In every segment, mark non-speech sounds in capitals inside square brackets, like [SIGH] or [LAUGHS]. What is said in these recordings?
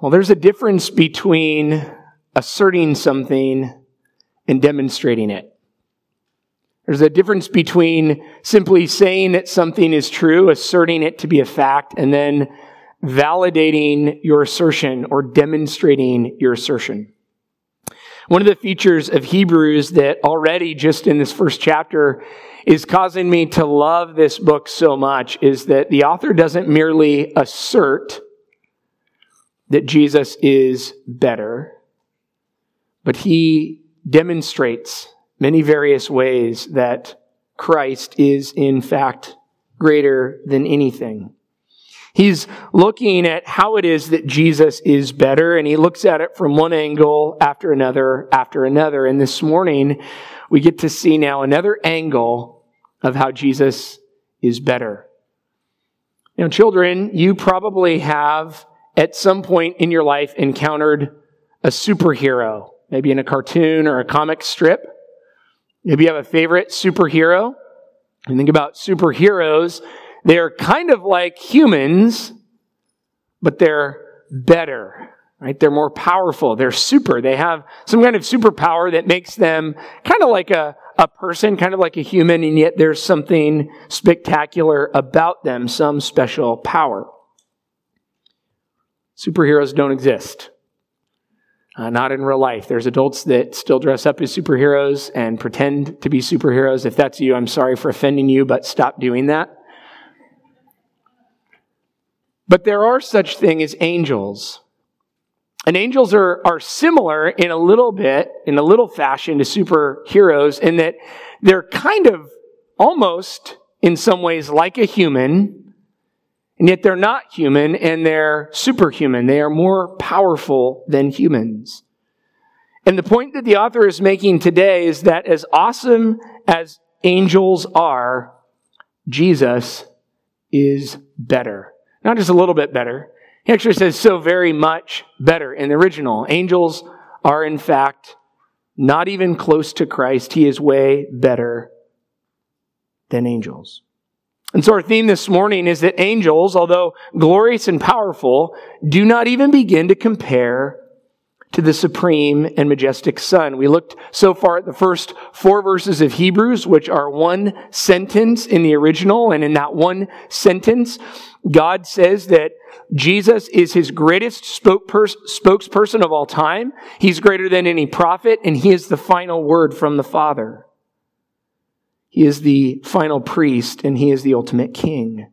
Well, there's a difference between asserting something and demonstrating it. There's a difference between simply saying that something is true, asserting it to be a fact, and then validating your assertion or demonstrating your assertion. One of the features of Hebrews that already just in this first chapter is causing me to love this book so much is that the author doesn't merely assert that Jesus is better, but he demonstrates many various ways that Christ is in fact greater than anything. He's looking at how it is that Jesus is better, and he looks at it from one angle after another after another. And this morning, we get to see now another angle of how Jesus is better. Now, children, you probably have at some point in your life encountered a superhero, maybe in a cartoon or a comic strip. Maybe you have a favorite superhero. And think about superheroes. They're kind of like humans, but they're better, right? They're more powerful. They're super. They have some kind of superpower that makes them kind of like a, a person, kind of like a human, and yet there's something spectacular about them, some special power. Superheroes don't exist. Uh, not in real life. There's adults that still dress up as superheroes and pretend to be superheroes. If that's you, I'm sorry for offending you, but stop doing that. But there are such things as angels. And angels are, are similar in a little bit, in a little fashion to superheroes in that they're kind of almost in some ways like a human, and yet they're not human and they're superhuman. They are more powerful than humans. And the point that the author is making today is that as awesome as angels are, Jesus is better. Not just a little bit better. He actually says so very much better in the original. Angels are in fact not even close to Christ. He is way better than angels. And so our theme this morning is that angels, although glorious and powerful, do not even begin to compare to the supreme and majestic Son. We looked so far at the first four verses of Hebrews, which are one sentence in the original. And in that one sentence, God says that Jesus is his greatest spokesperson of all time. He's greater than any prophet, and he is the final word from the Father. He is the final priest and he is the ultimate king.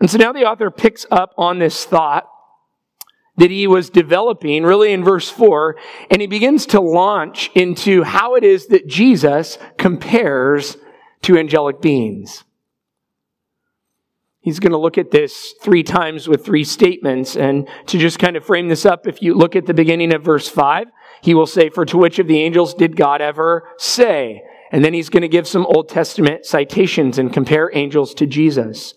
And so now the author picks up on this thought that he was developing really in verse 4 and he begins to launch into how it is that Jesus compares to angelic beings. He's going to look at this three times with three statements. And to just kind of frame this up, if you look at the beginning of verse 5, he will say, For to which of the angels did God ever say? And then he's going to give some Old Testament citations and compare angels to Jesus.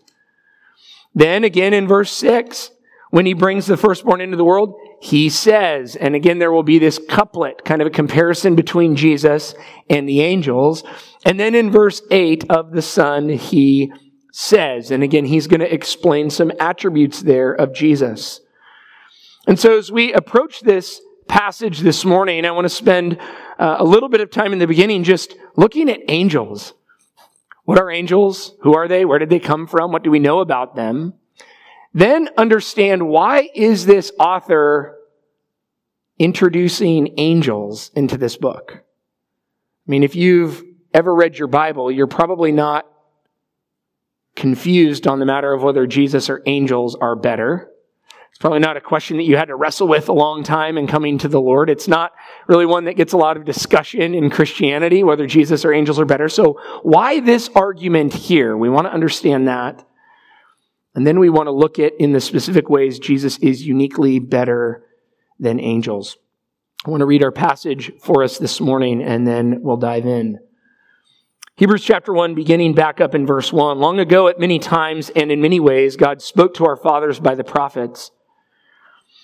Then again in verse 6, when he brings the firstborn into the world, he says, and again there will be this couplet, kind of a comparison between Jesus and the angels. And then in verse 8 of the Son, he says, and again he's going to explain some attributes there of Jesus. And so as we approach this passage this morning, I want to spend uh, a little bit of time in the beginning just looking at angels. What are angels? Who are they? Where did they come from? What do we know about them? Then understand why is this author introducing angels into this book? I mean, if you've ever read your Bible, you're probably not confused on the matter of whether Jesus or angels are better. Probably not a question that you had to wrestle with a long time in coming to the Lord. It's not really one that gets a lot of discussion in Christianity, whether Jesus or angels are better. So why this argument here? We want to understand that. And then we want to look at in the specific ways Jesus is uniquely better than angels. I want to read our passage for us this morning and then we'll dive in. Hebrews chapter 1, beginning back up in verse 1. Long ago, at many times and in many ways, God spoke to our fathers by the prophets.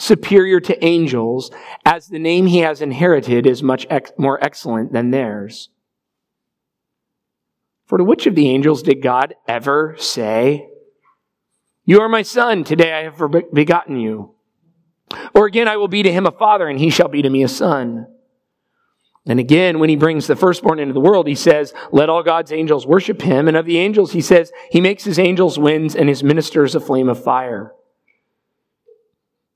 superior to angels as the name he has inherited is much ex- more excellent than theirs. For to which of the angels did God ever say, You are my son, today I have begotten you? Or again, I will be to him a father, and he shall be to me a son. And again, when he brings the firstborn into the world, he says, Let all God's angels worship him. And of the angels, he says, He makes his angels winds and his ministers a flame of fire.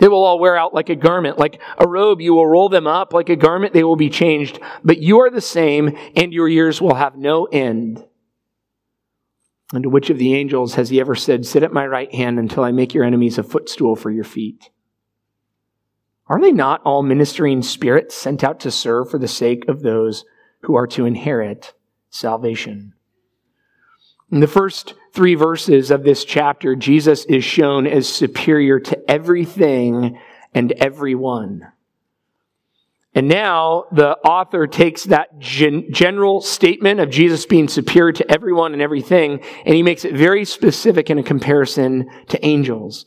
They will all wear out like a garment, like a robe. You will roll them up like a garment. They will be changed, but you are the same, and your years will have no end. And to which of the angels has he ever said, Sit at my right hand until I make your enemies a footstool for your feet? Are they not all ministering spirits sent out to serve for the sake of those who are to inherit salvation? In the first three verses of this chapter, Jesus is shown as superior to everything and everyone. And now the author takes that gen- general statement of Jesus being superior to everyone and everything, and he makes it very specific in a comparison to angels.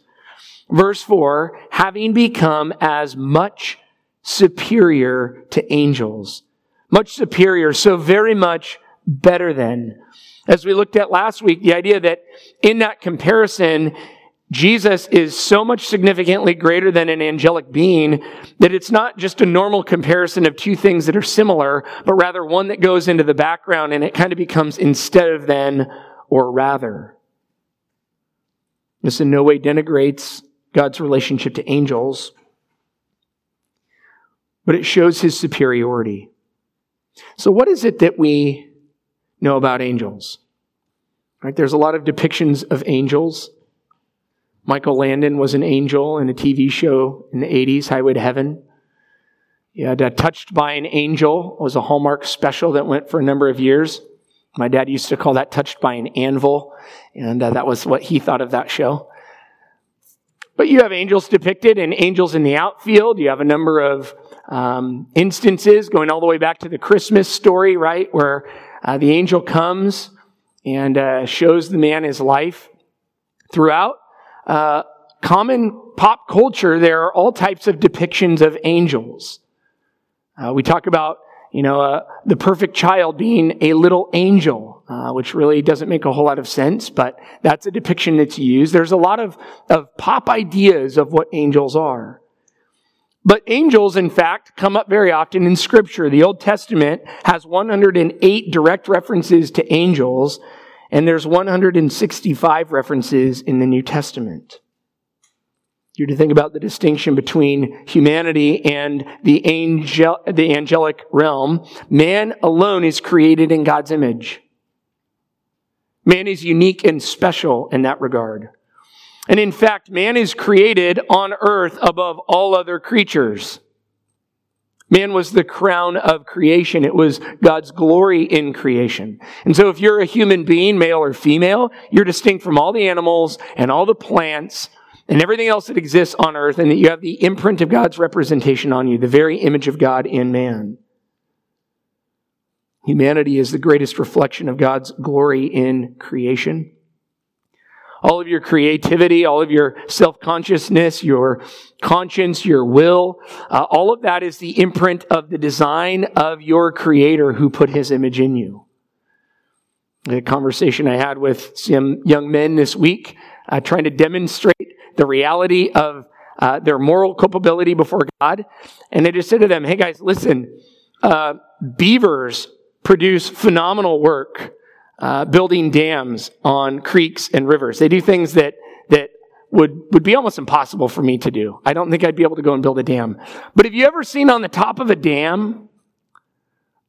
Verse 4 having become as much superior to angels. Much superior, so very much better than. As we looked at last week, the idea that in that comparison, Jesus is so much significantly greater than an angelic being that it's not just a normal comparison of two things that are similar, but rather one that goes into the background and it kind of becomes instead of then or rather. This in no way denigrates God's relationship to angels, but it shows his superiority. So, what is it that we know about angels? Right? There's a lot of depictions of angels. Michael Landon was an angel in a TV show in the 80s, Highway to Heaven. He had uh, Touched by an Angel was a Hallmark special that went for a number of years. My dad used to call that Touched by an Anvil, and uh, that was what he thought of that show. But you have angels depicted and angels in the outfield. You have a number of um, instances going all the way back to the Christmas story, right, where uh, the angel comes and uh, shows the man his life. Throughout, uh, common pop culture, there are all types of depictions of angels. Uh, we talk about, you know, uh, the perfect child being a little angel, uh, which really doesn't make a whole lot of sense, but that's a depiction that's used. There's a lot of, of pop ideas of what angels are. But angels, in fact, come up very often in Scripture. The Old Testament has 108 direct references to angels, and there's 165 references in the New Testament. You're to think about the distinction between humanity and the, angel, the angelic realm. Man alone is created in God's image. Man is unique and special in that regard. And in fact, man is created on earth above all other creatures. Man was the crown of creation. It was God's glory in creation. And so if you're a human being, male or female, you're distinct from all the animals and all the plants and everything else that exists on earth, and that you have the imprint of God's representation on you, the very image of God in man. Humanity is the greatest reflection of God's glory in creation all of your creativity, all of your self consciousness, your conscience, your will, uh, all of that is the imprint of the design of your creator who put his image in you. A conversation I had with some young men this week, uh, trying to demonstrate the reality of uh, their moral culpability before God. And I just said to them, hey guys, listen, uh, beavers produce phenomenal work uh, building dams on creeks and rivers. They do things that, that would, would be almost impossible for me to do. I don't think I'd be able to go and build a dam. But have you ever seen on the top of a dam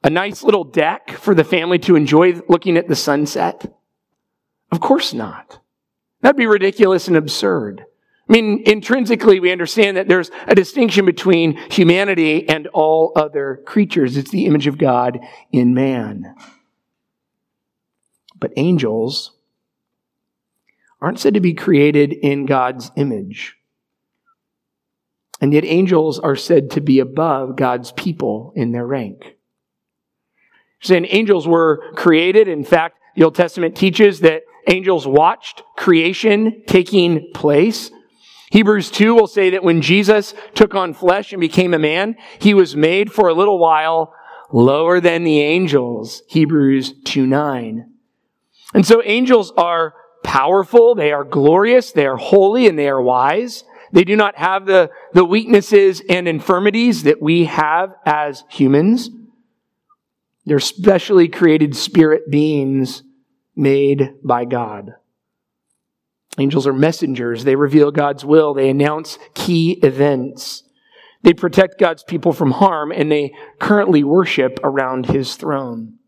a nice little deck for the family to enjoy looking at the sunset? Of course not. That'd be ridiculous and absurd. I mean, intrinsically, we understand that there's a distinction between humanity and all other creatures. It's the image of God in man. But angels aren't said to be created in God's image. And yet, angels are said to be above God's people in their rank. Saying angels were created. In fact, the Old Testament teaches that angels watched creation taking place. Hebrews 2 will say that when Jesus took on flesh and became a man, he was made for a little while lower than the angels. Hebrews 2 9. And so angels are powerful, they are glorious, they are holy, and they are wise. They do not have the, the weaknesses and infirmities that we have as humans. They're specially created spirit beings made by God. Angels are messengers. They reveal God's will. They announce key events. They protect God's people from harm, and they currently worship around his throne.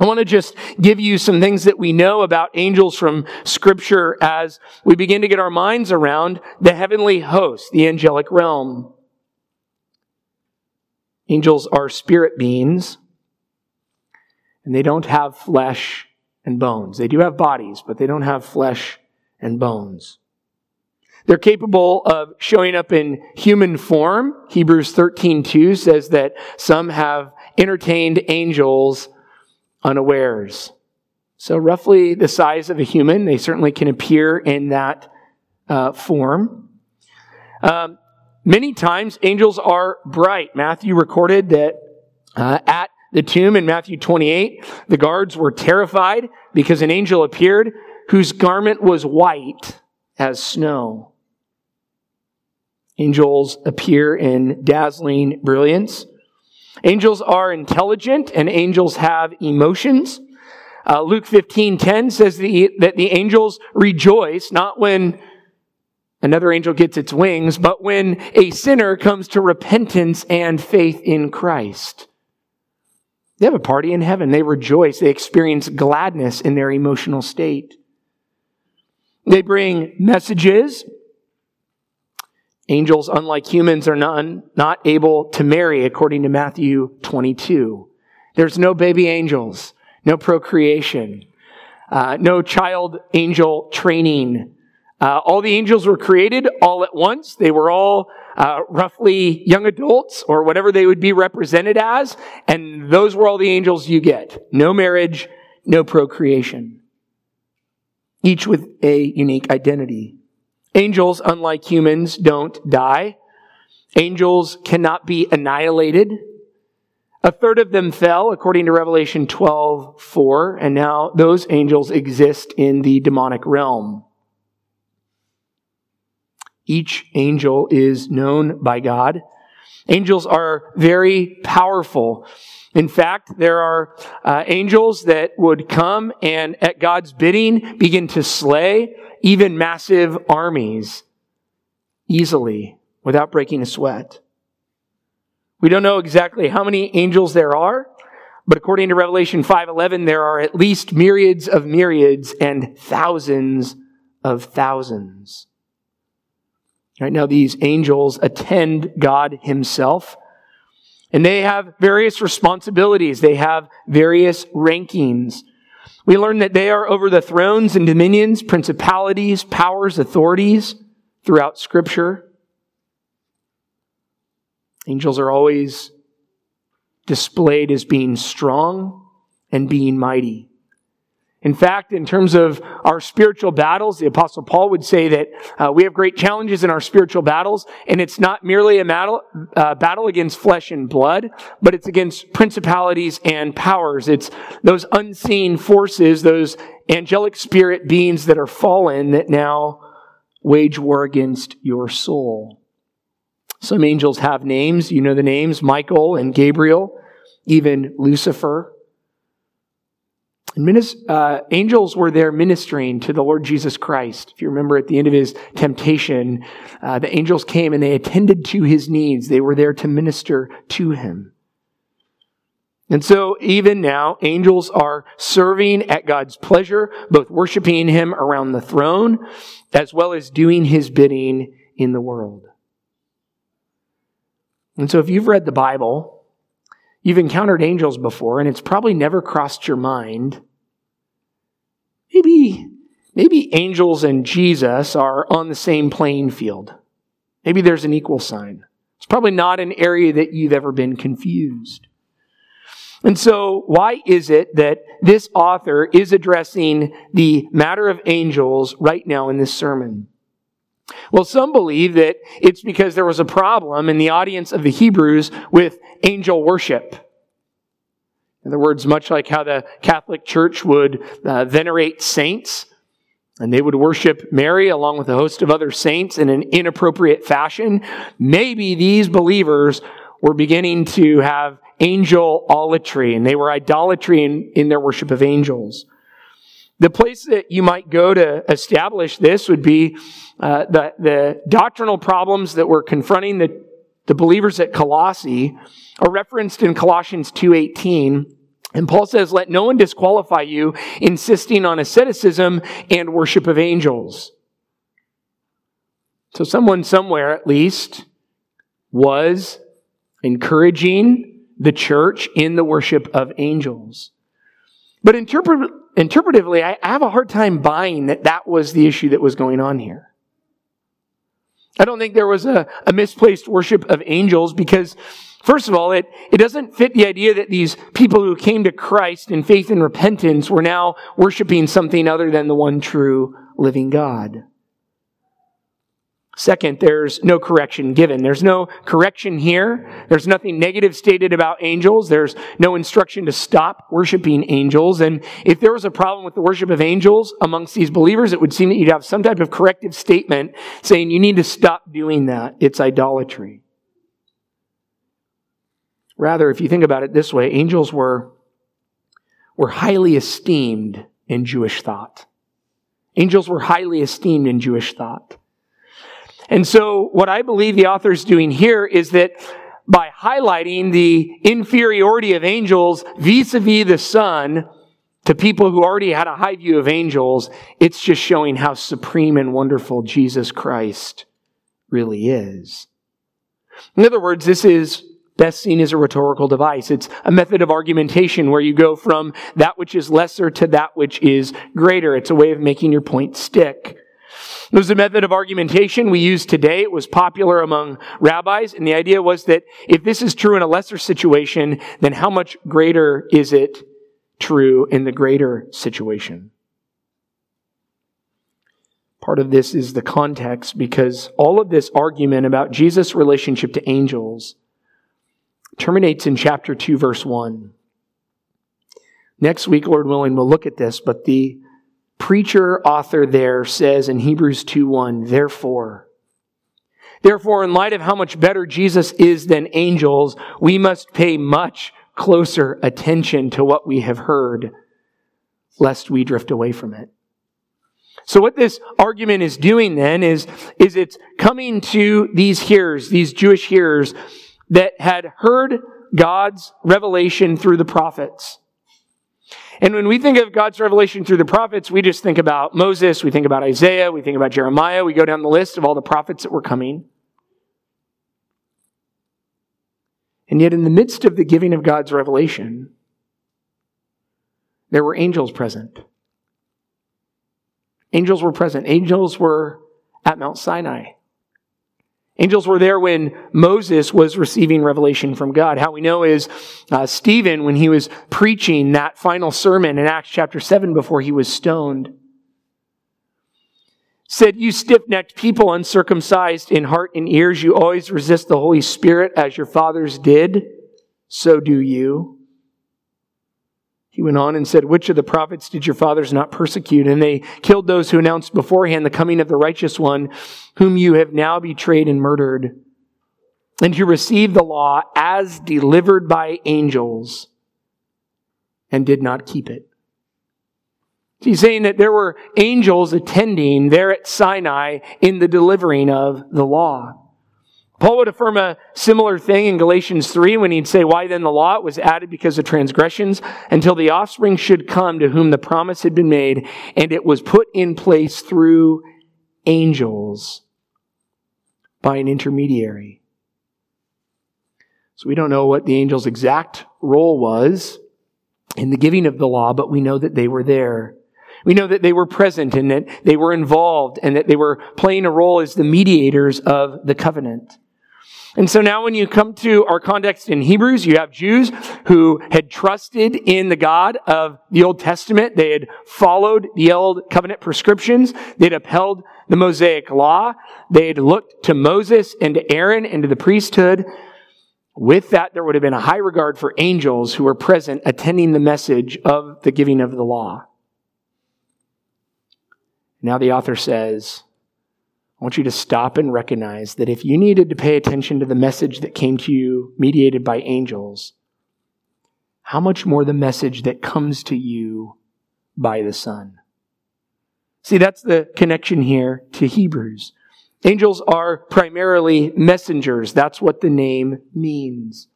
I want to just give you some things that we know about angels from scripture as we begin to get our minds around the heavenly host, the angelic realm. Angels are spirit beings, and they don't have flesh and bones. They do have bodies, but they don't have flesh and bones. They're capable of showing up in human form. Hebrews 13:2 says that some have entertained angels unawares. So roughly the size of a human, they certainly can appear in that uh, form. Um, many times angels are bright. Matthew recorded that uh, at the tomb in Matthew 28, the guards were terrified because an angel appeared whose garment was white as snow. Angels appear in dazzling brilliance. Angels are intelligent and angels have emotions. Uh, Luke 15:10 says the, that the angels rejoice not when another angel gets its wings, but when a sinner comes to repentance and faith in Christ. They have a party in heaven. They rejoice. They experience gladness in their emotional state. They bring messages. Angels, unlike humans, are not, not able to marry, according to Matthew 22. There's no baby angels, no procreation, uh, no child angel training. Uh, all the angels were created all at once. They were all uh, roughly young adults or whatever they would be represented as, and those were all the angels you get. No marriage, no procreation each with a unique identity. Angels, unlike humans, don't die. Angels cannot be annihilated. A third of them fell, according to Revelation 12, 4, and now those angels exist in the demonic realm. Each angel is known by God. Angels are very powerful. In fact, there are uh, angels that would come and at God's bidding begin to slay even massive armies easily without breaking a sweat. We don't know exactly how many angels there are, but according to Revelation 5:11 there are at least myriads of myriads and thousands of thousands. Right now these angels attend God himself and they have various responsibilities. They have various rankings. We learn that they are over the thrones and dominions, principalities, powers, authorities throughout scripture. Angels are always displayed as being strong and being mighty. In fact, in terms of our spiritual battles, the apostle Paul would say that uh, we have great challenges in our spiritual battles, and it's not merely a battle, uh, battle against flesh and blood, but it's against principalities and powers. It's those unseen forces, those angelic spirit beings that are fallen that now wage war against your soul. Some angels have names. You know the names Michael and Gabriel, even Lucifer. Uh, angels were there ministering to the Lord Jesus Christ. If you remember at the end of his temptation, uh, the angels came and they attended to his needs. They were there to minister to him. And so even now, angels are serving at God's pleasure, both worshiping him around the throne, as well as doing his bidding in the world. And so if you've read the Bible, you've encountered angels before, and it's probably never crossed your mind. Maybe, maybe angels and Jesus are on the same playing field. Maybe there's an equal sign. It's probably not an area that you've ever been confused. And so, why is it that this author is addressing the matter of angels right now in this sermon? Well, some believe that it's because there was a problem in the audience of the Hebrews with angel worship. In other words, much like how the Catholic Church would uh, venerate saints, and they would worship Mary along with a host of other saints in an inappropriate fashion, maybe these believers were beginning to have angelolatry, and they were idolatry in, in their worship of angels. The place that you might go to establish this would be uh, the, the doctrinal problems that were confronting the, the believers at Colossae are referenced in Colossians 2.18. And Paul says, let no one disqualify you insisting on asceticism and worship of angels. So someone somewhere at least was encouraging the church in the worship of angels. But interpret, interpretively, I have a hard time buying that that was the issue that was going on here. I don't think there was a, a misplaced worship of angels because, first of all, it, it doesn't fit the idea that these people who came to Christ in faith and repentance were now worshiping something other than the one true living God. Second, there's no correction given. There's no correction here. There's nothing negative stated about angels. There's no instruction to stop worshiping angels. And if there was a problem with the worship of angels amongst these believers, it would seem that you'd have some type of corrective statement saying you need to stop doing that. It's idolatry. Rather, if you think about it this way, angels were, were highly esteemed in Jewish thought. Angels were highly esteemed in Jewish thought. And so what I believe the author is doing here is that by highlighting the inferiority of angels vis-a-vis the Son to people who already had a high view of angels, it's just showing how supreme and wonderful Jesus Christ really is. In other words, this is best seen as a rhetorical device. It's a method of argumentation where you go from that which is lesser to that which is greater. It's a way of making your point stick. It was a method of argumentation we use today. It was popular among rabbis, and the idea was that if this is true in a lesser situation, then how much greater is it true in the greater situation? Part of this is the context because all of this argument about Jesus' relationship to angels terminates in chapter 2, verse 1. Next week, Lord willing, we'll look at this, but the preacher author there says in Hebrews 2 1, therefore, therefore, in light of how much better Jesus is than angels, we must pay much closer attention to what we have heard, lest we drift away from it. So what this argument is doing then is, is it's coming to these hearers, these Jewish hearers that had heard God's revelation through the prophets. And when we think of God's revelation through the prophets, we just think about Moses, we think about Isaiah, we think about Jeremiah, we go down the list of all the prophets that were coming. And yet, in the midst of the giving of God's revelation, there were angels present. Angels were present. Angels were at Mount Sinai. Angels were there when Moses was receiving revelation from God. How we know is uh, Stephen, when he was preaching that final sermon in Acts chapter 7 before he was stoned, said, You stiff necked people, uncircumcised in heart and ears, you always resist the Holy Spirit as your fathers did. So do you. He went on and said, Which of the prophets did your fathers not persecute? And they killed those who announced beforehand the coming of the righteous one, whom you have now betrayed and murdered, and who received the law as delivered by angels and did not keep it. He's saying that there were angels attending there at Sinai in the delivering of the law. Paul would affirm a similar thing in Galatians 3 when he'd say, Why then the law? Was added because of transgressions until the offspring should come to whom the promise had been made, and it was put in place through angels by an intermediary. So we don't know what the angel's exact role was in the giving of the law, but we know that they were there. We know that they were present and that they were involved and that they were playing a role as the mediators of the covenant. And so now when you come to our context in Hebrews, you have Jews who had trusted in the God of the Old Testament. They had followed the old covenant prescriptions. They'd upheld the Mosaic law. They had looked to Moses and to Aaron and to the priesthood. With that, there would have been a high regard for angels who were present attending the message of the giving of the law. Now the author says, I want you to stop and recognize that if you needed to pay attention to the message that came to you mediated by angels, how much more the message that comes to you by the Son? See, that's the connection here to Hebrews. Angels are primarily messengers. That's what the name means.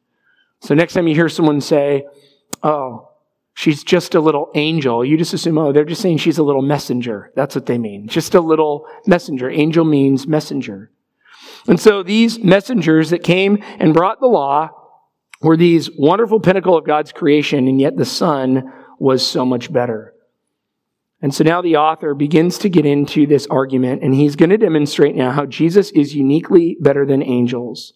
So next time you hear someone say, Oh, she's just a little angel. You just assume, oh, they're just saying she's a little messenger. That's what they mean. Just a little messenger. Angel means messenger. And so these messengers that came and brought the law were these wonderful pinnacle of God's creation, and yet the Son was so much better. And so now the author begins to get into this argument, and he's going to demonstrate now how Jesus is uniquely better than angels.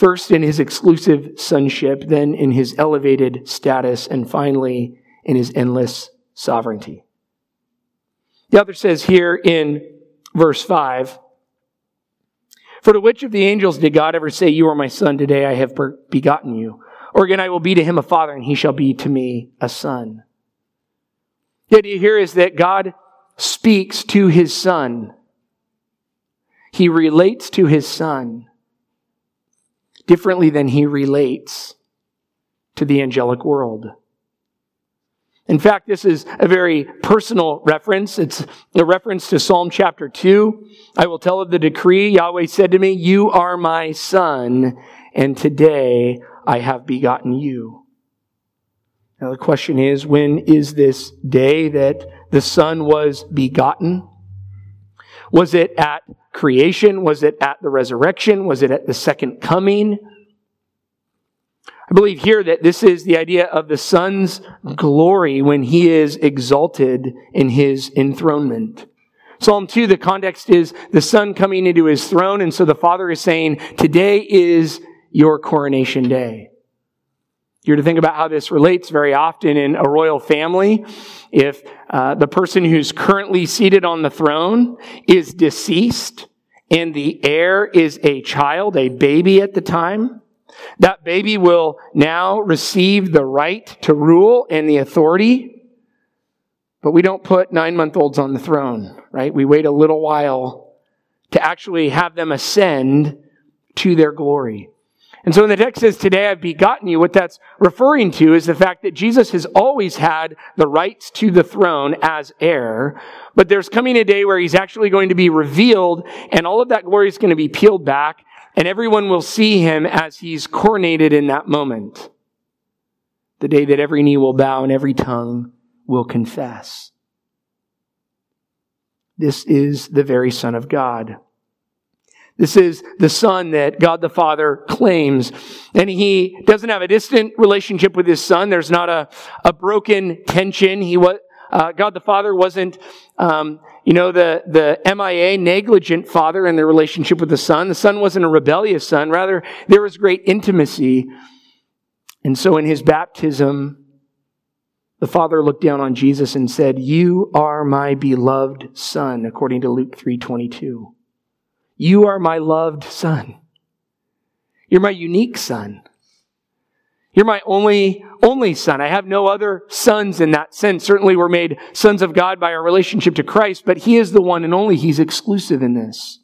First in his exclusive sonship, then in his elevated status, and finally in his endless sovereignty. The author says here in verse 5 For to which of the angels did God ever say, You are my son, today I have begotten you? Or again, I will be to him a father, and he shall be to me a son. The idea here is that God speaks to his son. He relates to his son differently than he relates to the angelic world. In fact, this is a very personal reference. It's a reference to Psalm chapter 2. I will tell of the decree. Yahweh said to me, You are my son, and today I have begotten you. Now the question is, when is this day that the son was begotten? Was it at creation? Was it at the resurrection? Was it at the second coming? I believe here that this is the idea of the Son's glory when he is exalted in his enthronement. Psalm 2, the context is the Son coming into his throne, and so the Father is saying, Today is your coronation day. You're to think about how this relates very often in a royal family. If uh, the person who's currently seated on the throne is deceased and the heir is a child, a baby at the time, that baby will now receive the right to rule and the authority. But we don't put nine month olds on the throne, right? We wait a little while to actually have them ascend to their glory. And so when the text says, Today I've begotten you, what that's referring to is the fact that Jesus has always had the rights to the throne as heir, but there's coming a day where he's actually going to be revealed, and all of that glory is going to be peeled back, and everyone will see him as he's coronated in that moment. The day that every knee will bow and every tongue will confess. This is the very Son of God. This is the son that God the Father claims. And he doesn't have a distant relationship with his son. There's not a, a broken tension. He was, uh, God the Father wasn't, um, you know, the, the MIA, negligent father in the relationship with the son. The son wasn't a rebellious son. Rather, there was great intimacy. And so in his baptism, the father looked down on Jesus and said, You are my beloved son, according to Luke 322. You are my loved son. You're my unique son. You're my only, only son. I have no other sons in that sense. Certainly we're made sons of God by our relationship to Christ, but he is the one and only. He's exclusive in this.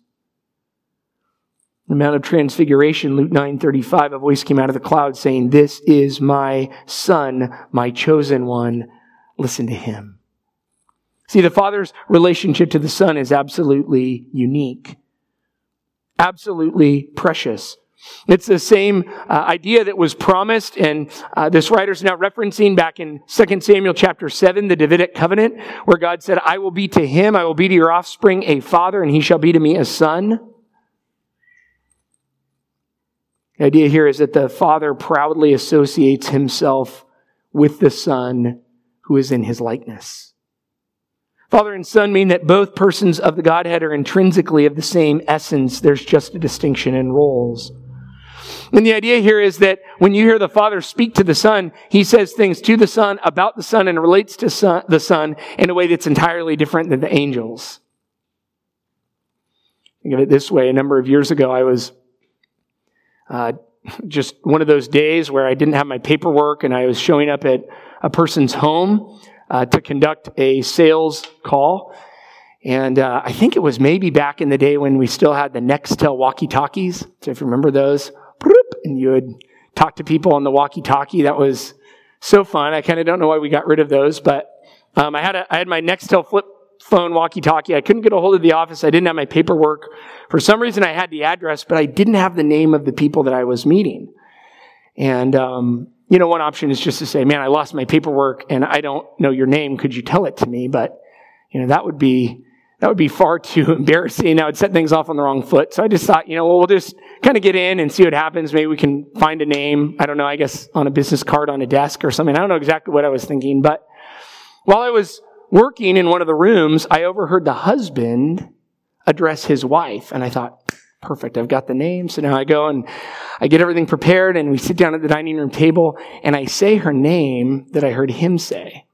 The Mount of Transfiguration, Luke 9:35, a voice came out of the cloud saying, This is my son, my chosen one. Listen to him. See, the Father's relationship to the Son is absolutely unique, absolutely precious. It's the same uh, idea that was promised, and uh, this writer's now referencing back in 2 Samuel chapter 7, the Davidic covenant, where God said, I will be to him, I will be to your offspring a father, and he shall be to me a son. The idea here is that the Father proudly associates himself with the Son who is in his likeness. Father and Son mean that both persons of the Godhead are intrinsically of the same essence. There's just a distinction in roles. And the idea here is that when you hear the Father speak to the Son, He says things to the Son, about the Son, and relates to son, the Son in a way that's entirely different than the angels. Think of it this way. A number of years ago, I was uh, just one of those days where I didn't have my paperwork and I was showing up at a person's home uh, to conduct a sales call. And uh, I think it was maybe back in the day when we still had the Nextel walkie talkies. So if you remember those, and you would talk to people on the walkie talkie. That was so fun. I kind of don't know why we got rid of those, but um, I had a, I had my Nextel flip phone walkie talkie. I couldn't get a hold of the office. I didn't have my paperwork. For some reason, I had the address, but I didn't have the name of the people that I was meeting. And um, you know, one option is just to say, man, I lost my paperwork and I don't know your name. Could you tell it to me? But, you know, that would be, that would be far [LAUGHS] too embarrassing. That would set things off on the wrong foot. So I just thought, you know, well, we'll just kind of get in and see what happens. Maybe we can find a name. I don't know, I guess on a business card on a desk or something. I don't know exactly what I was thinking, but while I was working in one of the rooms, I overheard the husband address his wife. And I thought, perfect. I've got the name. So now I go and I get everything prepared and we sit down at the dining room table and I say her name that I heard him say.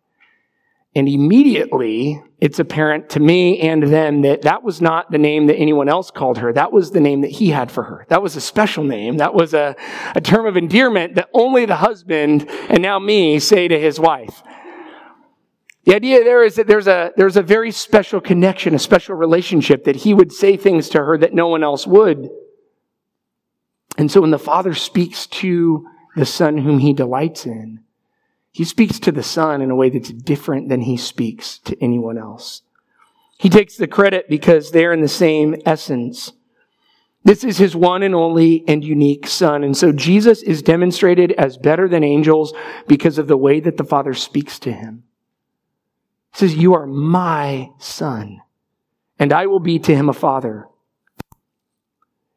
And immediately it's apparent to me and them that that was not the name that anyone else called her. That was the name that he had for her. That was a special name. That was a, a term of endearment that only the husband and now me say to his wife. The idea there is that there's a, there's a very special connection, a special relationship that he would say things to her that no one else would. And so when the Father speaks to the Son whom he delights in, he speaks to the Son in a way that's different than he speaks to anyone else. He takes the credit because they're in the same essence. This is his one and only and unique Son. And so Jesus is demonstrated as better than angels because of the way that the Father speaks to him. He says, You are my son, and I will be to him a father.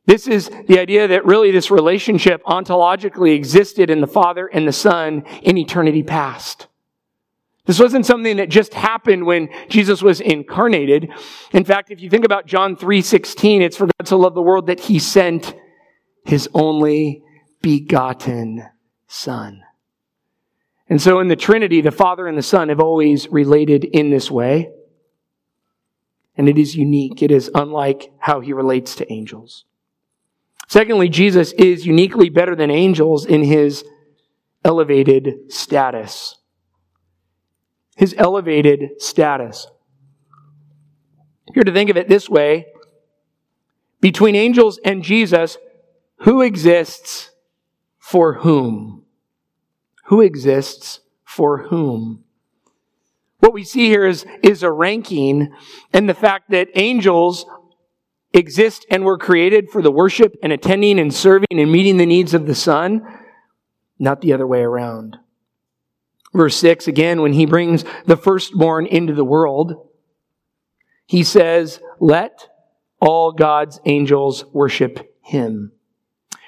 This is the idea that really this relationship ontologically existed in the Father and the Son in eternity past. This wasn't something that just happened when Jesus was incarnated. In fact, if you think about John 3:16, it's for God to love the world that he sent his only begotten son. And so in the Trinity, the Father and the Son have always related in this way. And it is unique. It is unlike how he relates to angels. Secondly, Jesus is uniquely better than angels in his elevated status. His elevated status. Here to think of it this way, between angels and Jesus, who exists for whom? Who exists for whom? What we see here is, is a ranking and the fact that angels exist and were created for the worship and attending and serving and meeting the needs of the Son, not the other way around. Verse 6, again, when he brings the firstborn into the world, he says, Let all God's angels worship him.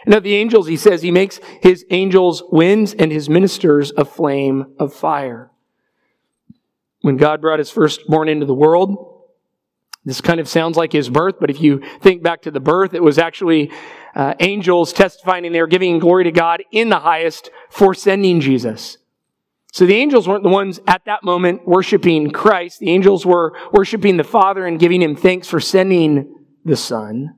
And of the angels, he says he makes his angels winds and his ministers a flame of fire. When God brought his firstborn into the world, this kind of sounds like his birth, but if you think back to the birth, it was actually uh, angels testifying and they were giving glory to God in the highest for sending Jesus. So the angels weren't the ones at that moment worshiping Christ. The angels were worshiping the Father and giving him thanks for sending the Son.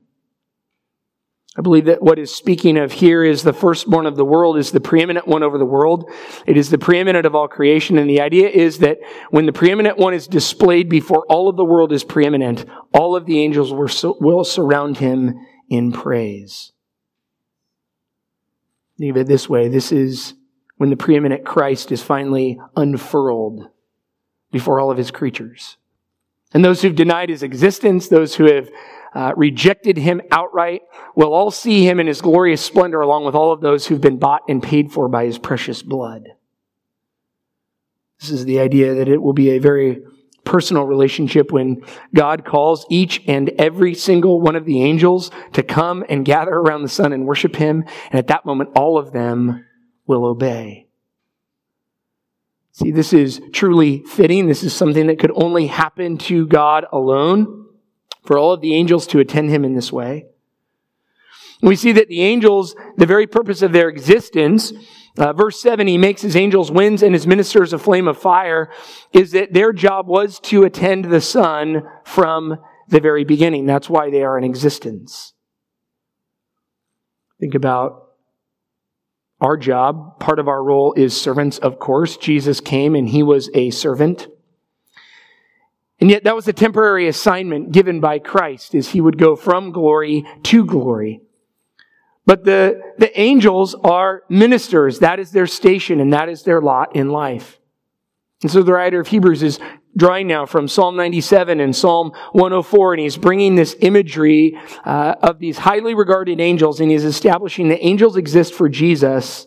I believe that what is speaking of here is the firstborn of the world is the preeminent one over the world. It is the preeminent of all creation. And the idea is that when the preeminent one is displayed before all of the world is preeminent, all of the angels will surround him in praise. Think of it this way. This is when the preeminent Christ is finally unfurled before all of his creatures. And those who've denied his existence, those who have uh, rejected him outright, We'll all see him in his glorious splendor along with all of those who've been bought and paid for by his precious blood. This is the idea that it will be a very personal relationship when God calls each and every single one of the angels to come and gather around the Son and worship him. And at that moment, all of them will obey. See, this is truly fitting. This is something that could only happen to God alone for all of the angels to attend him in this way. We see that the angels, the very purpose of their existence, uh, verse 7, he makes his angels winds and his ministers a flame of fire, is that their job was to attend the Son from the very beginning. That's why they are in existence. Think about our job. Part of our role is servants, of course. Jesus came and he was a servant. And yet that was a temporary assignment given by Christ as he would go from glory to glory. But the, the angels are ministers. That is their station and that is their lot in life. And so the writer of Hebrews is drawing now from Psalm 97 and Psalm 104, and he's bringing this imagery uh, of these highly regarded angels, and he's establishing that angels exist for Jesus,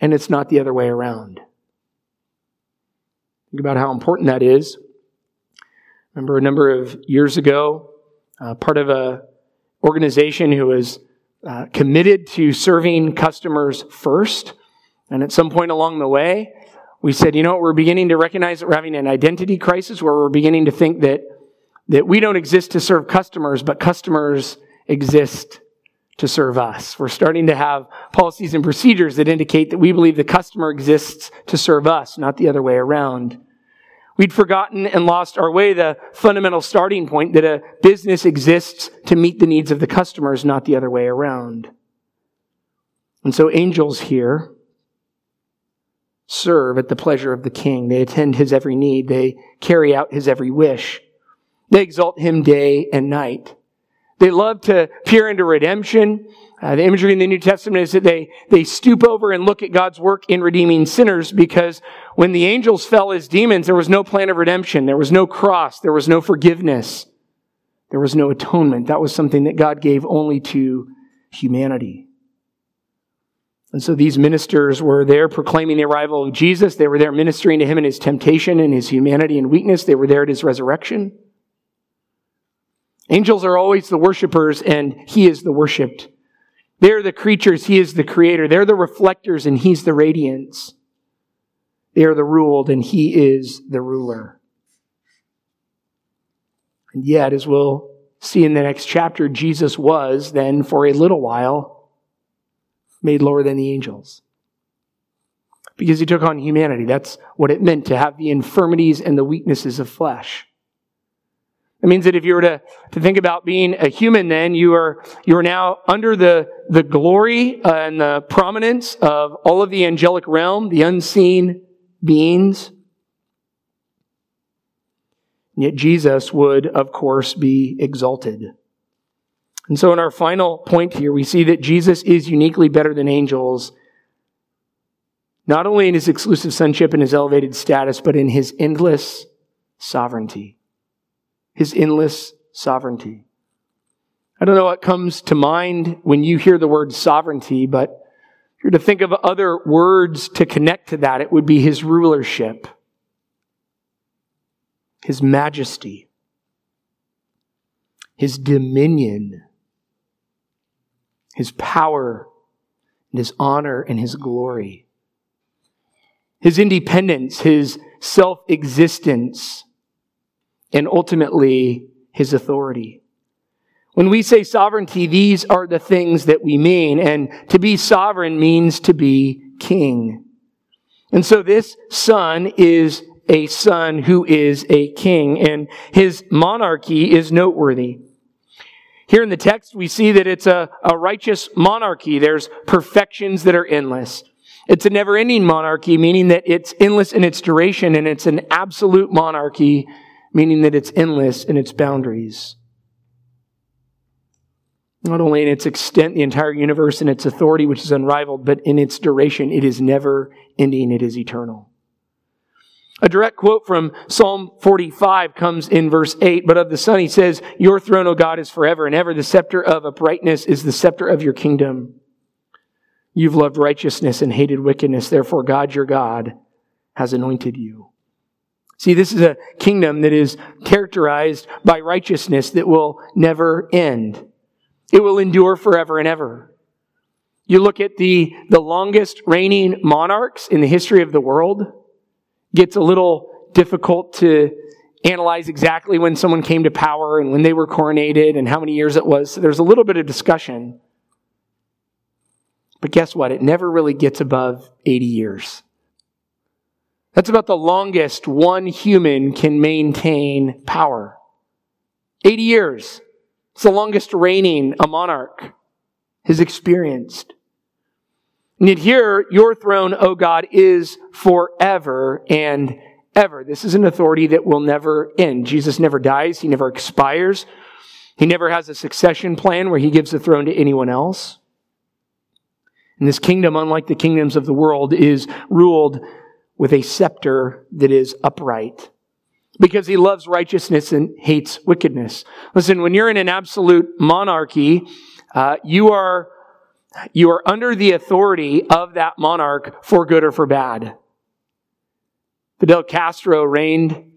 and it's not the other way around. Think about how important that is. Remember a number of years ago, uh, part of a organization who was uh, committed to serving customers first. And at some point along the way, we said, you know, what, we're beginning to recognize that we're having an identity crisis where we're beginning to think that, that we don't exist to serve customers, but customers exist to serve us. We're starting to have policies and procedures that indicate that we believe the customer exists to serve us, not the other way around. We'd forgotten and lost our way, the fundamental starting point that a business exists to meet the needs of the customers, not the other way around. And so angels here serve at the pleasure of the king. They attend his every need. They carry out his every wish. They exalt him day and night. They love to peer into redemption. Uh, the imagery in the New Testament is that they, they stoop over and look at God's work in redeeming sinners because when the angels fell as demons, there was no plan of redemption. There was no cross. There was no forgiveness. There was no atonement. That was something that God gave only to humanity. And so these ministers were there proclaiming the arrival of Jesus. They were there ministering to him in his temptation and his humanity and weakness. They were there at his resurrection. Angels are always the worshipers, and he is the worshiped. They're the creatures, he is the creator. They're the reflectors, and he's the radiance. They are the ruled, and he is the ruler. And yet, as we'll see in the next chapter, Jesus was then, for a little while, made lower than the angels. Because he took on humanity. That's what it meant to have the infirmities and the weaknesses of flesh. It means that if you were to, to think about being a human, then you are, you are now under the, the glory uh, and the prominence of all of the angelic realm, the unseen beings. And yet Jesus would, of course, be exalted. And so in our final point here, we see that Jesus is uniquely better than angels, not only in his exclusive sonship and his elevated status, but in his endless sovereignty his endless sovereignty. I don't know what comes to mind when you hear the word sovereignty, but if you're to think of other words to connect to that, it would be his rulership, his majesty, his dominion, his power, and his honor and his glory, his independence, his self existence and ultimately his authority. When we say sovereignty, these are the things that we mean. And to be sovereign means to be king. And so this son is a son who is a king, and his monarchy is noteworthy. Here in the text, we see that it's a, a righteous monarchy. There's perfections that are endless. It's a never ending monarchy, meaning that it's endless in its duration, and it's an absolute monarchy meaning that it's endless in its boundaries. Not only in its extent, the entire universe and its authority, which is unrivaled, but in its duration, it is never ending, it is eternal. A direct quote from Psalm 45 comes in verse 8, but of the Son he says, Your throne, O God, is forever and ever. The scepter of uprightness is the scepter of your kingdom. You've loved righteousness and hated wickedness. Therefore, God, your God, has anointed you. See, this is a kingdom that is characterized by righteousness that will never end. It will endure forever and ever. You look at the, the longest reigning monarchs in the history of the world, gets a little difficult to analyze exactly when someone came to power and when they were coronated and how many years it was. So there's a little bit of discussion. But guess what? It never really gets above 80 years. That's about the longest one human can maintain power. 80 years. It's the longest reigning a monarch has experienced. And yet here, your throne, O God, is forever and ever. This is an authority that will never end. Jesus never dies. He never expires. He never has a succession plan where he gives the throne to anyone else. And this kingdom, unlike the kingdoms of the world, is ruled with a scepter that is upright because he loves righteousness and hates wickedness. Listen, when you're in an absolute monarchy, uh, you are you are under the authority of that monarch for good or for bad. Fidel Castro reigned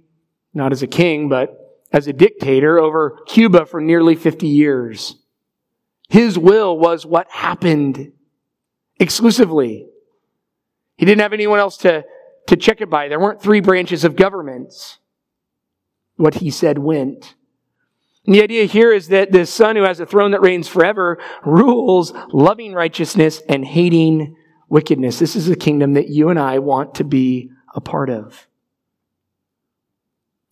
not as a king, but as a dictator over Cuba for nearly 50 years. His will was what happened exclusively. He didn't have anyone else to, to check it by. There weren't three branches of governments. What he said went. And the idea here is that this son who has a throne that reigns forever rules loving righteousness and hating wickedness. This is a kingdom that you and I want to be a part of.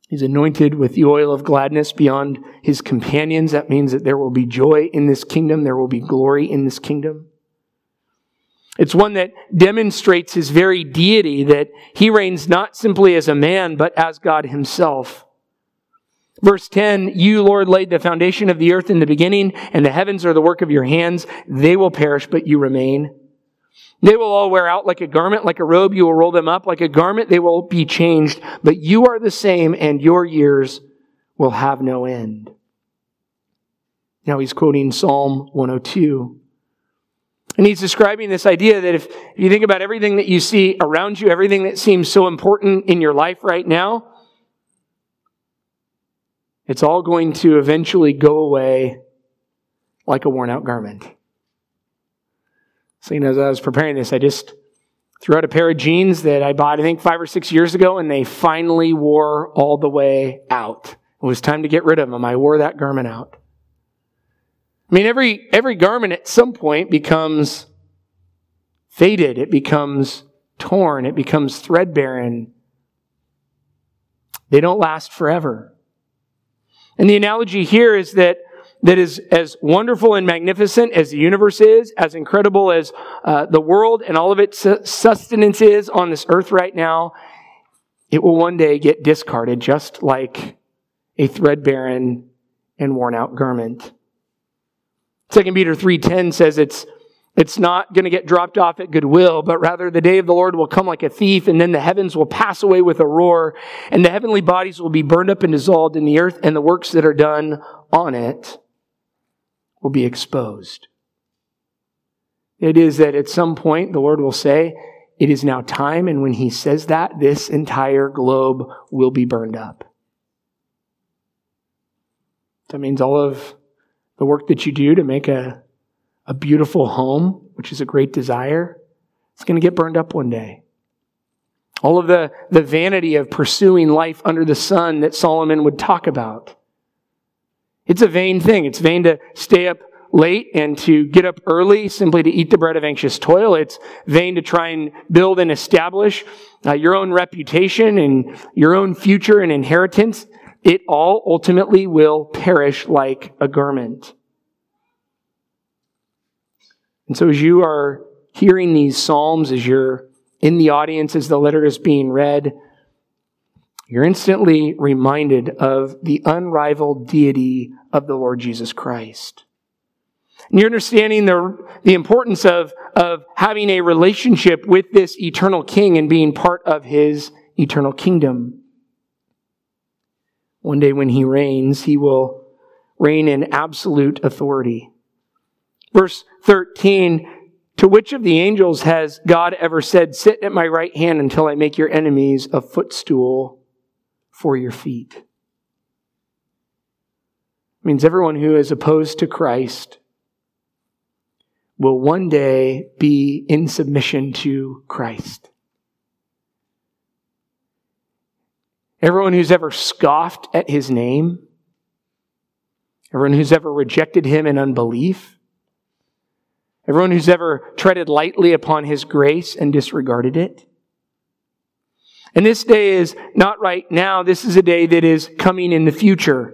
He's anointed with the oil of gladness beyond his companions. That means that there will be joy in this kingdom. There will be glory in this kingdom. It's one that demonstrates his very deity, that he reigns not simply as a man, but as God himself. Verse 10, you, Lord, laid the foundation of the earth in the beginning, and the heavens are the work of your hands. They will perish, but you remain. They will all wear out like a garment, like a robe. You will roll them up like a garment. They will be changed, but you are the same, and your years will have no end. Now he's quoting Psalm 102. And he's describing this idea that if, you think about everything that you see around you, everything that seems so important in your life right now, it's all going to eventually go away like a worn out garment. So, you know, as I was preparing this, I just threw out a pair of jeans that I bought, I think, five or six years ago, and they finally wore all the way out. It was time to get rid of them. I wore that garment out. I mean, every, every garment at some point becomes faded, it becomes torn, it becomes threadbare, they don't last forever. And the analogy here is that that is as wonderful and magnificent as the universe is, as incredible as uh, the world and all of its sustenance is on this earth right now, it will one day get discarded just like a threadbare and worn out garment. 2 Peter 3.10 says it's it's not going to get dropped off at goodwill, but rather the day of the Lord will come like a thief, and then the heavens will pass away with a roar, and the heavenly bodies will be burned up and dissolved in the earth, and the works that are done on it will be exposed. It is that at some point the Lord will say, It is now time, and when He says that, this entire globe will be burned up. That means all of the work that you do to make a a beautiful home, which is a great desire, it's going to get burned up one day. All of the, the vanity of pursuing life under the sun that Solomon would talk about. It's a vain thing. It's vain to stay up late and to get up early simply to eat the bread of anxious toil. It's vain to try and build and establish uh, your own reputation and your own future and inheritance. It all ultimately will perish like a garment. And so as you are hearing these Psalms, as you're in the audience, as the letter is being read, you're instantly reminded of the unrivaled deity of the Lord Jesus Christ. And you're understanding the, the importance of, of having a relationship with this eternal King and being part of his eternal kingdom. One day when he reigns, he will reign in absolute authority. Verse 13 To which of the angels has God ever said, Sit at my right hand until I make your enemies a footstool for your feet? It means everyone who is opposed to Christ will one day be in submission to Christ. Everyone who's ever scoffed at his name, everyone who's ever rejected him in unbelief, everyone who's ever treaded lightly upon his grace and disregarded it. And this day is not right now. This is a day that is coming in the future.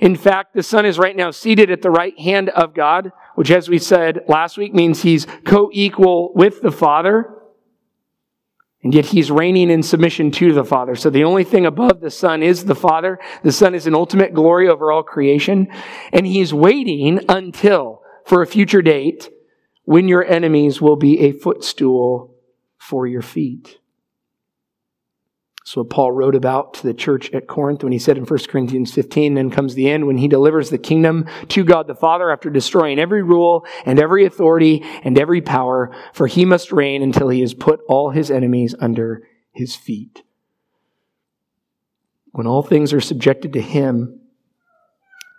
In fact, the Son is right now seated at the right hand of God, which, as we said last week, means he's co equal with the Father. And yet he's reigning in submission to the Father. So the only thing above the Son is the Father. The Son is in ultimate glory over all creation. And he's waiting until, for a future date, when your enemies will be a footstool for your feet. So what Paul wrote about to the church at Corinth when he said in 1 Corinthians 15, then comes the end when he delivers the kingdom to God the Father after destroying every rule and every authority and every power, for he must reign until he has put all his enemies under his feet. When all things are subjected to him,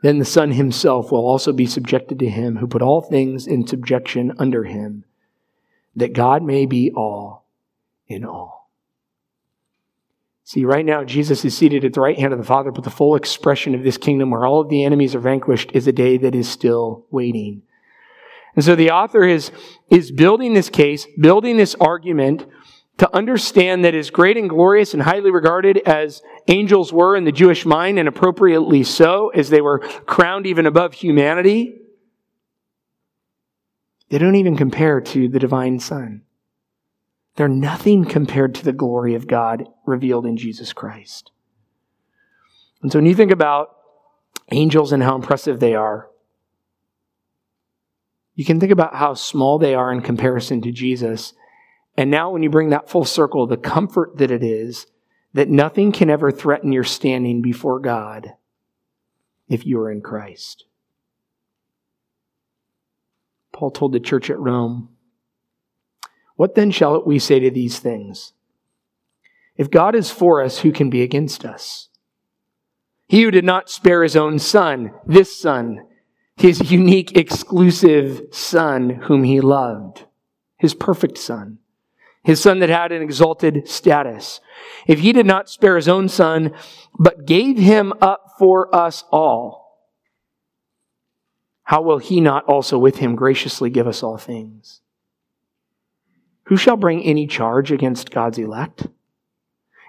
then the Son himself will also be subjected to him who put all things in subjection under him, that God may be all in all. See, right now, Jesus is seated at the right hand of the Father, but the full expression of this kingdom where all of the enemies are vanquished is a day that is still waiting. And so the author is, is building this case, building this argument to understand that as great and glorious and highly regarded as angels were in the Jewish mind, and appropriately so, as they were crowned even above humanity, they don't even compare to the divine Son. They're nothing compared to the glory of God revealed in Jesus Christ. And so when you think about angels and how impressive they are, you can think about how small they are in comparison to Jesus. And now, when you bring that full circle, the comfort that it is that nothing can ever threaten your standing before God if you are in Christ. Paul told the church at Rome, what then shall we say to these things? If God is for us, who can be against us? He who did not spare his own son, this son, his unique, exclusive son whom he loved, his perfect son, his son that had an exalted status. If he did not spare his own son, but gave him up for us all, how will he not also with him graciously give us all things? Who shall bring any charge against God's elect?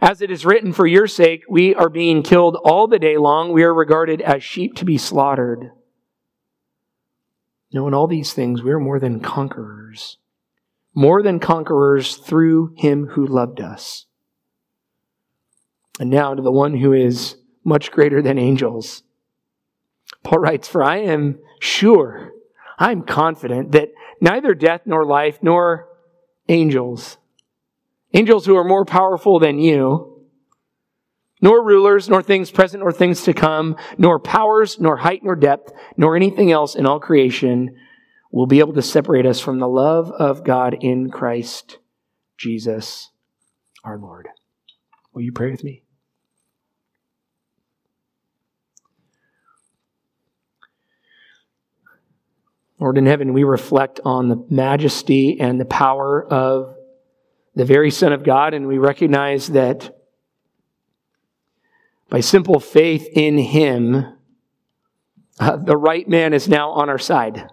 As it is written, for your sake, we are being killed all the day long. We are regarded as sheep to be slaughtered. No, in all these things, we are more than conquerors. More than conquerors through him who loved us. And now to the one who is much greater than angels. Paul writes, For I am sure, I am confident that neither death nor life nor angels Angels who are more powerful than you, nor rulers, nor things present, nor things to come, nor powers, nor height, nor depth, nor anything else in all creation will be able to separate us from the love of God in Christ Jesus our Lord. Will you pray with me? Lord in heaven, we reflect on the majesty and the power of the very Son of God, and we recognize that by simple faith in Him, uh, the right man is now on our side.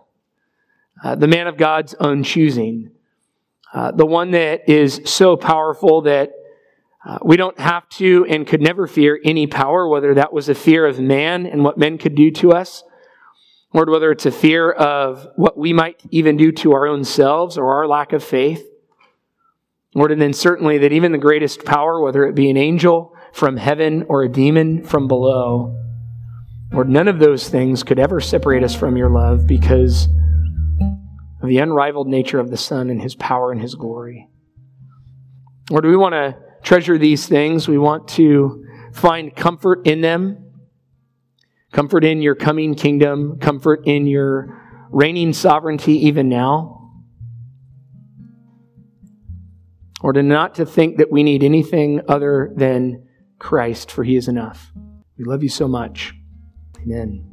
Uh, the man of God's own choosing. Uh, the one that is so powerful that Uh, we don't have to and could never fear any power, whether that was a fear of man and what men could do to us, or whether it's a fear of what we might even do to our own selves or our lack of faith. Lord, and then certainly that even the greatest power, whether it be an angel from heaven or a demon from below, Lord, none of those things could ever separate us from your love because of the unrivaled nature of the Son and his power and his glory. Lord, we want to treasure these things. We want to find comfort in them, comfort in your coming kingdom, comfort in your reigning sovereignty even now. Or to not to think that we need anything other than Christ, for he is enough. We love you so much. Amen.